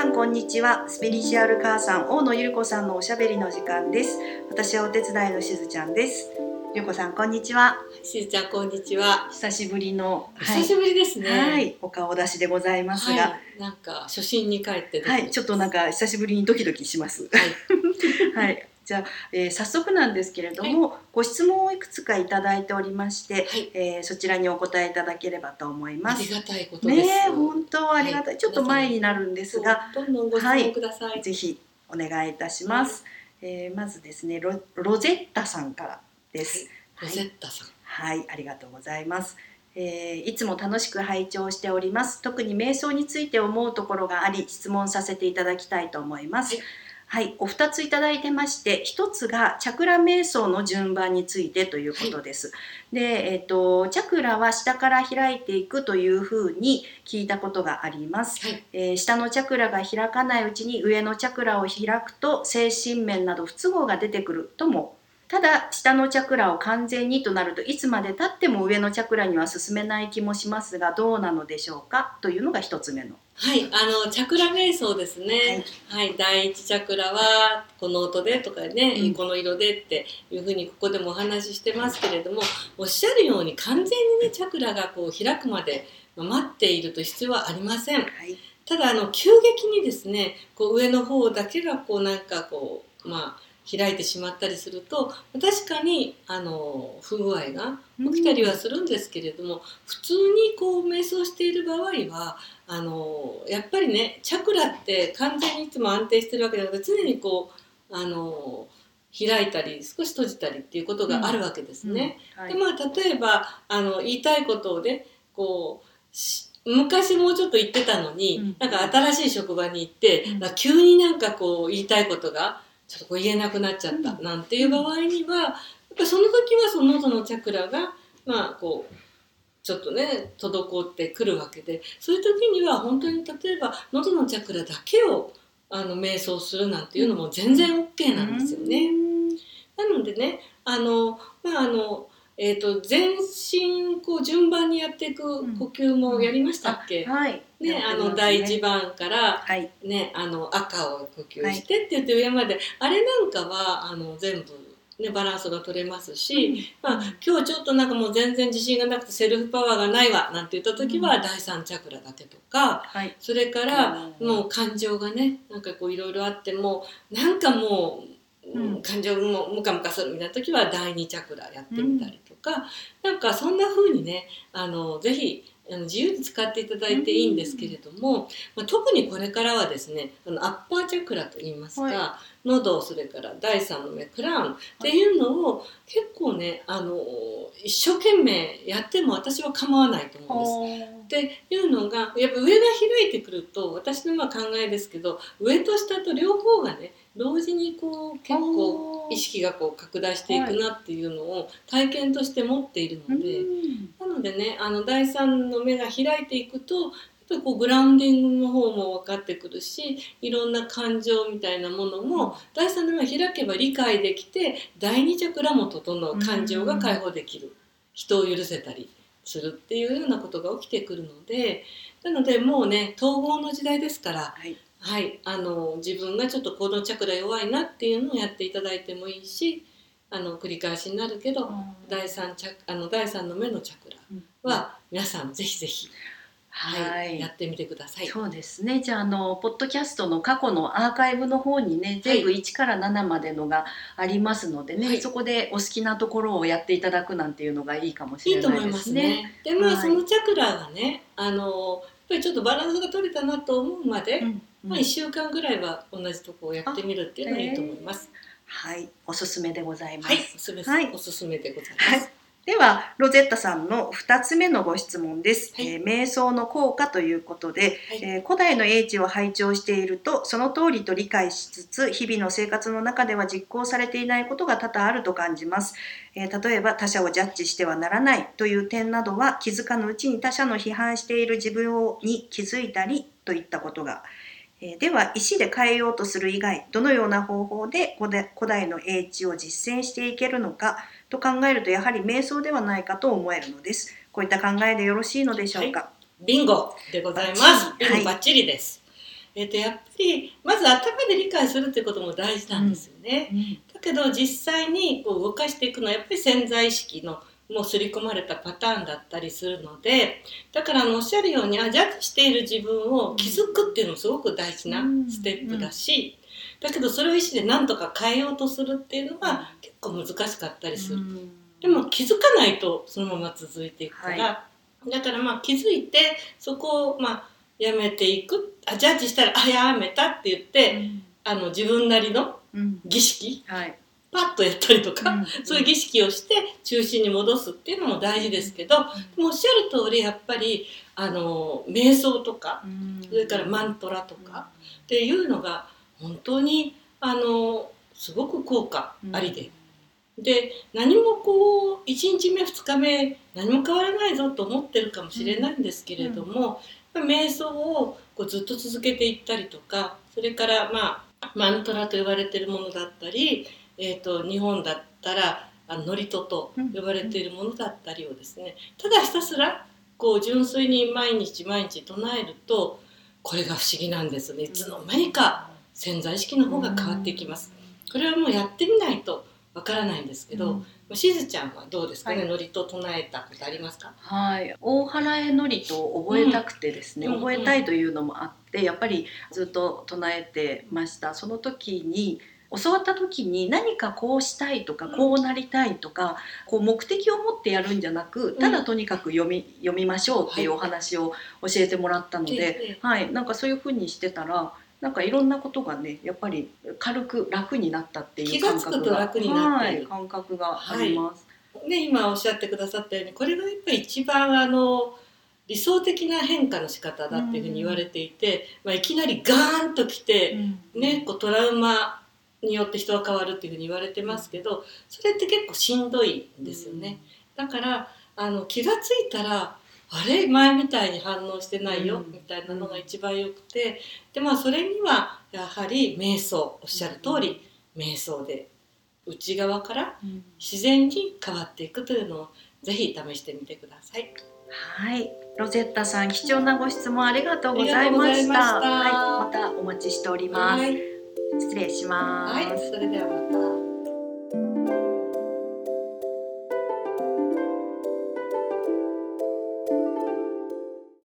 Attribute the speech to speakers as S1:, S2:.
S1: さんこんにちは。スピリチュアル母さん大野ゆる子さんのおしゃべりの時間です。私はお手伝いのしずちゃんです。ゆる子さんこんにちは。
S2: しずちゃんこんにちは。
S1: 久しぶりの
S2: 久しぶりですね。
S1: はい。お顔出しでございますが、は
S2: い、なんか初心に帰って
S1: はい。ちょっとなんか久しぶりにドキドキします。はい、はいじゃあ、えー、早速なんですけれども、はい、ご質問をいくつかいただいておりまして、はい、えー、そちらにお答えいただければと思います。あ
S2: りがたいことです。ね
S1: 本当ありがたい、はい、ちょっと前になるんですが、
S2: どんどんご質問ください。
S1: ぜひお願いいたします。はい、えー、まずですねロロゼッタさんからです。
S2: ロゼッタさん。
S1: はい、ありがとうございます。えー、いつも楽しく拝聴しております特に瞑想について思うところがあり質問させていただきたいと思います、はいはい、お二ついただいてまして、一つがチャクラ瞑想の順番についてということです。はい、で、えっ、ー、と、チャクラは下から開いていくというふうに聞いたことがあります、はい、えー、下のチャクラが開かないうちに上のチャクラを開くと精神面など不都合が出てくるともただ下のチャクラを完全にとなるといつまでたっても上のチャクラには進めない気もしますがどうなのでしょうかというのが一つ目の。
S2: はいあのチャクラ瞑想ですね、はい、はい、第一チャクラはこの音でとかね、うん、この色でっていうふうにここでもお話ししてますけれどもおっしゃるように完全にねチャクラがこう開くまで待っていると必要はありません。はい、ただあの急激にですねこう上の方だけがこうなんかこうまあ開いてしまったりすると確かにあの不具合が起きたりはするんですけれども、うん、普通にこう瞑想している場合はあのやっぱりねチャクラって完全にいつも安定してるわけだから常にこうあの開いたり少し閉じたりっていうことがあるわけですね。うん。うんはい、でまあ例えばあの言いたいことをねこう昔もうちょっと言ってたのに、うん、なんか新しい職場に行って、うん、急になんかこう言いたいことがちょっとこう言えなくなっちゃったなんていう場合には、やっぱその時はその喉のチャクラが、まあこう、ちょっとね、滞ってくるわけで、そういう時には本当に例えば喉のチャクラだけをあの瞑想するなんていうのも全然 OK なんですよね。なのでね、あの、まああの、えーと、全身こう順番にやっていく呼吸もやりましたっけ、
S1: うん。はい、
S2: ね、あの第1番から、はい、ね、あの赤を呼吸してって言って上まで、あれなんかはあの全部ね、バランスが取れますし、うん、まあ、今日ちょっとなんかもう全然自信がなくてセルフパワーがないわなんて言った時は第3チャクラだけとか、はい、それからもう感情がねなんかこういろいろあってもなんかもう、うん、感情もムカムカするみたいな時は第2チャクラやってみたりとか、うん、なんかそんな風にねあのぜひあの自由に使っていただいていいんですけれども、まあ、特にこれからはですねあのアッパーチャクラといいますか、はい、喉それから第三の目クラウンっていうのを結構ねあの一生懸命やっても私は構わないと思うんです。っていうのがやっぱ上が開いてくると私のまあ考えですけど上と下と両方がね同時にこう結構意識がこう拡大していくなっていうのを体験として持っているので、なのでねあの第三の目が開いていくとやっぱりこうグラウンディングの方も分かってくるしいろんな感情みたいなものも第三の目が開けば理解できて第二チャクラも整う感情が解放できる。人を許せたりするっていうようなことが起きてくるのでなのでもうね統合の時代ですから。はいはい、あの自分がちょっとこのチャクラ弱いなっていうのをやっていただいてもいいしあの繰り返しになるけど、第3チャあの第3の目のチャクラは皆さんぜひぜひ。はい、やってみてください。
S1: そうですね。じゃあ、あの、ポッドキャストの過去のアーカイブの方にね、全部1から7までのがありますのでね、はい、そこでお好きなところをやっていただくなんていうのがいいかもしれないですね。いいと思いますね。
S2: で、まあ、はい、そのチャクラがね、あの、やっぱりちょっとバランスが取れたなと思うまで、うんまあ、1週間ぐらいは同じとこをやってみるっていうのがいいと思います。
S1: はい、おすすめでございます。
S2: はい、おすすめ、はい、おすすめでございます。はい。
S1: ではロゼッタさんの2つ目のご質問です、はい、えー、瞑想の効果ということで、はい、えー、古代の英知を拝聴しているとその通りと理解しつつ日々の生活の中では実行されていないことが多々あると感じます、えー、例えば他者をジャッジしてはならないという点などは気づかぬうちに他者の批判している自分をに気づいたりといったことがえでは石で変えようとする以外どのような方法で古代の英知を実践していけるのかと考えるとやはり瞑想ではないかと思えるのです。こういった考えでよろしいのでしょうか、は
S2: い、ビンゴでございます。ビンゴバッチリです、えーと、やっぱりまず頭で理解するっていうことも大事なんですよね。うんうん、だけど実際にこう動かしていくのはやっぱり潜在意識のもう刷り込まれたパターンだったりするのでだからあのおっしゃるようにあジャッジしている自分を気づくっていうのもすごく大事なステップだし、だけどそれを意思で何とか変えようとするっていうのは結構難しかったりする。でも気づかないとそのまま続いていくから、はい、だからまあ気づいてそこをまあやめていく。あジャッジしたらあやめたって言って、うん、あの自分なりの儀式、うんはい、パッとやったりとか、うん、そういう儀式をして中心に戻すっていうのも大事ですけど、でもおっしゃる通りやっぱりあの瞑想とか、それからマントラとかっていうのが本当にあのすごく効果ありで。で何もこう1日目2日目何も変わらないぞと思ってるかもしれないんですけれども、瞑想をこうずっと続けていったりとかそれからまあマントラと呼ばれてるものだったりえーと、日本だったらあの祝詞と呼ばれているものだったりをですねただひたすらこう純粋に毎日毎日唱えるとこれが不思議なんですね。いつの間にか潜在意識の方が変わってきます。これはもうやってみないとわからないんですけど、うん、しずちゃんはどうですかね、はい、祝詞と唱えたことありますか？
S1: はい。大原へ祝詞と覚えたくてですね、うん、覚えたいというのもあってやっぱりずっと唱えてました。その時に教わった時に何かこうしたいとかこうなりたいとかこう目的を持ってやるんじゃなくただとにかく読み読みましょうっていうお話を教えてもらったので、はい、なんかそういうふうにしてたらなんかいろんなことがねやっぱり軽く楽になったっていう感覚が楽になって感覚があります。
S2: はい、ね今おっしゃってくださったようにこれがやっぱり一番あの理想的な変化の仕方だっていうふうに言われていて、うん、まあ、いきなりガーンときて、うん、ねこうトラウマによって人は変わるっていうふうに言われてますけどそれって結構しんどいんですよね。だからあの気が付いたらあれ？前みたいに反応してないよ、みたいなのが一番よくてでまあそれにはやはり瞑想おっしゃる通り、瞑想で内側から自然に変わっていくというのをぜひ試してみてください。
S1: はい、ロゼッタさん貴重なご質問ありがとうございました。はい、またお待ちしております。はい失礼します。
S2: はい、それではまた。